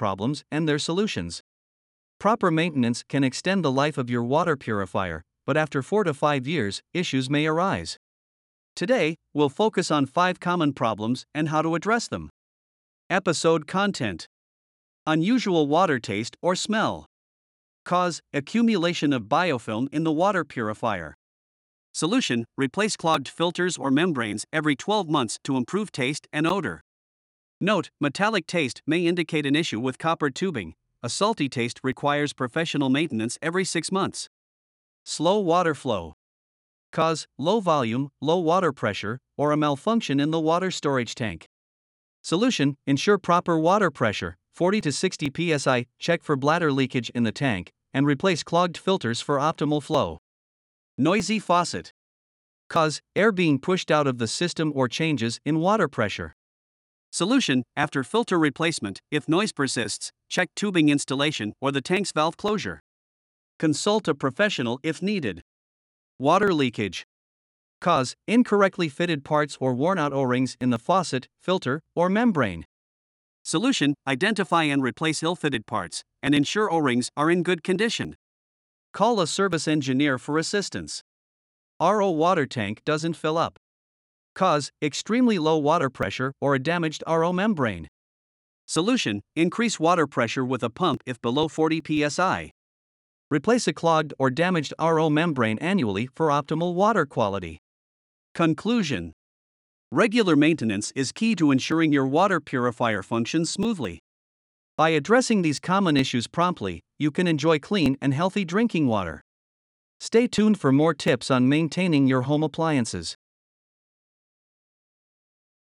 problems and their solutions. Proper maintenance can extend the life of your water purifier, but after 4 to 5 years, issues may arise. Today, we'll focus on 5 common problems and how to address them. Episode content Unusual water taste or smell. Cause accumulation of biofilm in the water purifier. Solution Replace clogged filters or membranes every 12 months to improve taste and odor. Note Metallic taste may indicate an issue with copper tubing. A salty taste requires professional maintenance every 6 months. Slow water flow. Cause low volume, low water pressure, or a malfunction in the water storage tank. Solution Ensure proper water pressure, 40 to 60 psi, check for bladder leakage in the tank, and replace clogged filters for optimal flow. Noisy faucet. Cause air being pushed out of the system or changes in water pressure. Solution After filter replacement, if noise persists, check tubing installation or the tank's valve closure. Consult a professional if needed. Water leakage. Cause incorrectly fitted parts or worn out O rings in the faucet, filter, or membrane. Solution Identify and replace ill fitted parts, and ensure O rings are in good condition. Call a service engineer for assistance. RO water tank doesn't fill up. Cause extremely low water pressure or a damaged RO membrane. Solution Increase water pressure with a pump if below 40 psi. Replace a clogged or damaged RO membrane annually for optimal water quality. Conclusion Regular maintenance is key to ensuring your water purifier functions smoothly. By addressing these common issues promptly, you can enjoy clean and healthy drinking water. Stay tuned for more tips on maintaining your home appliances.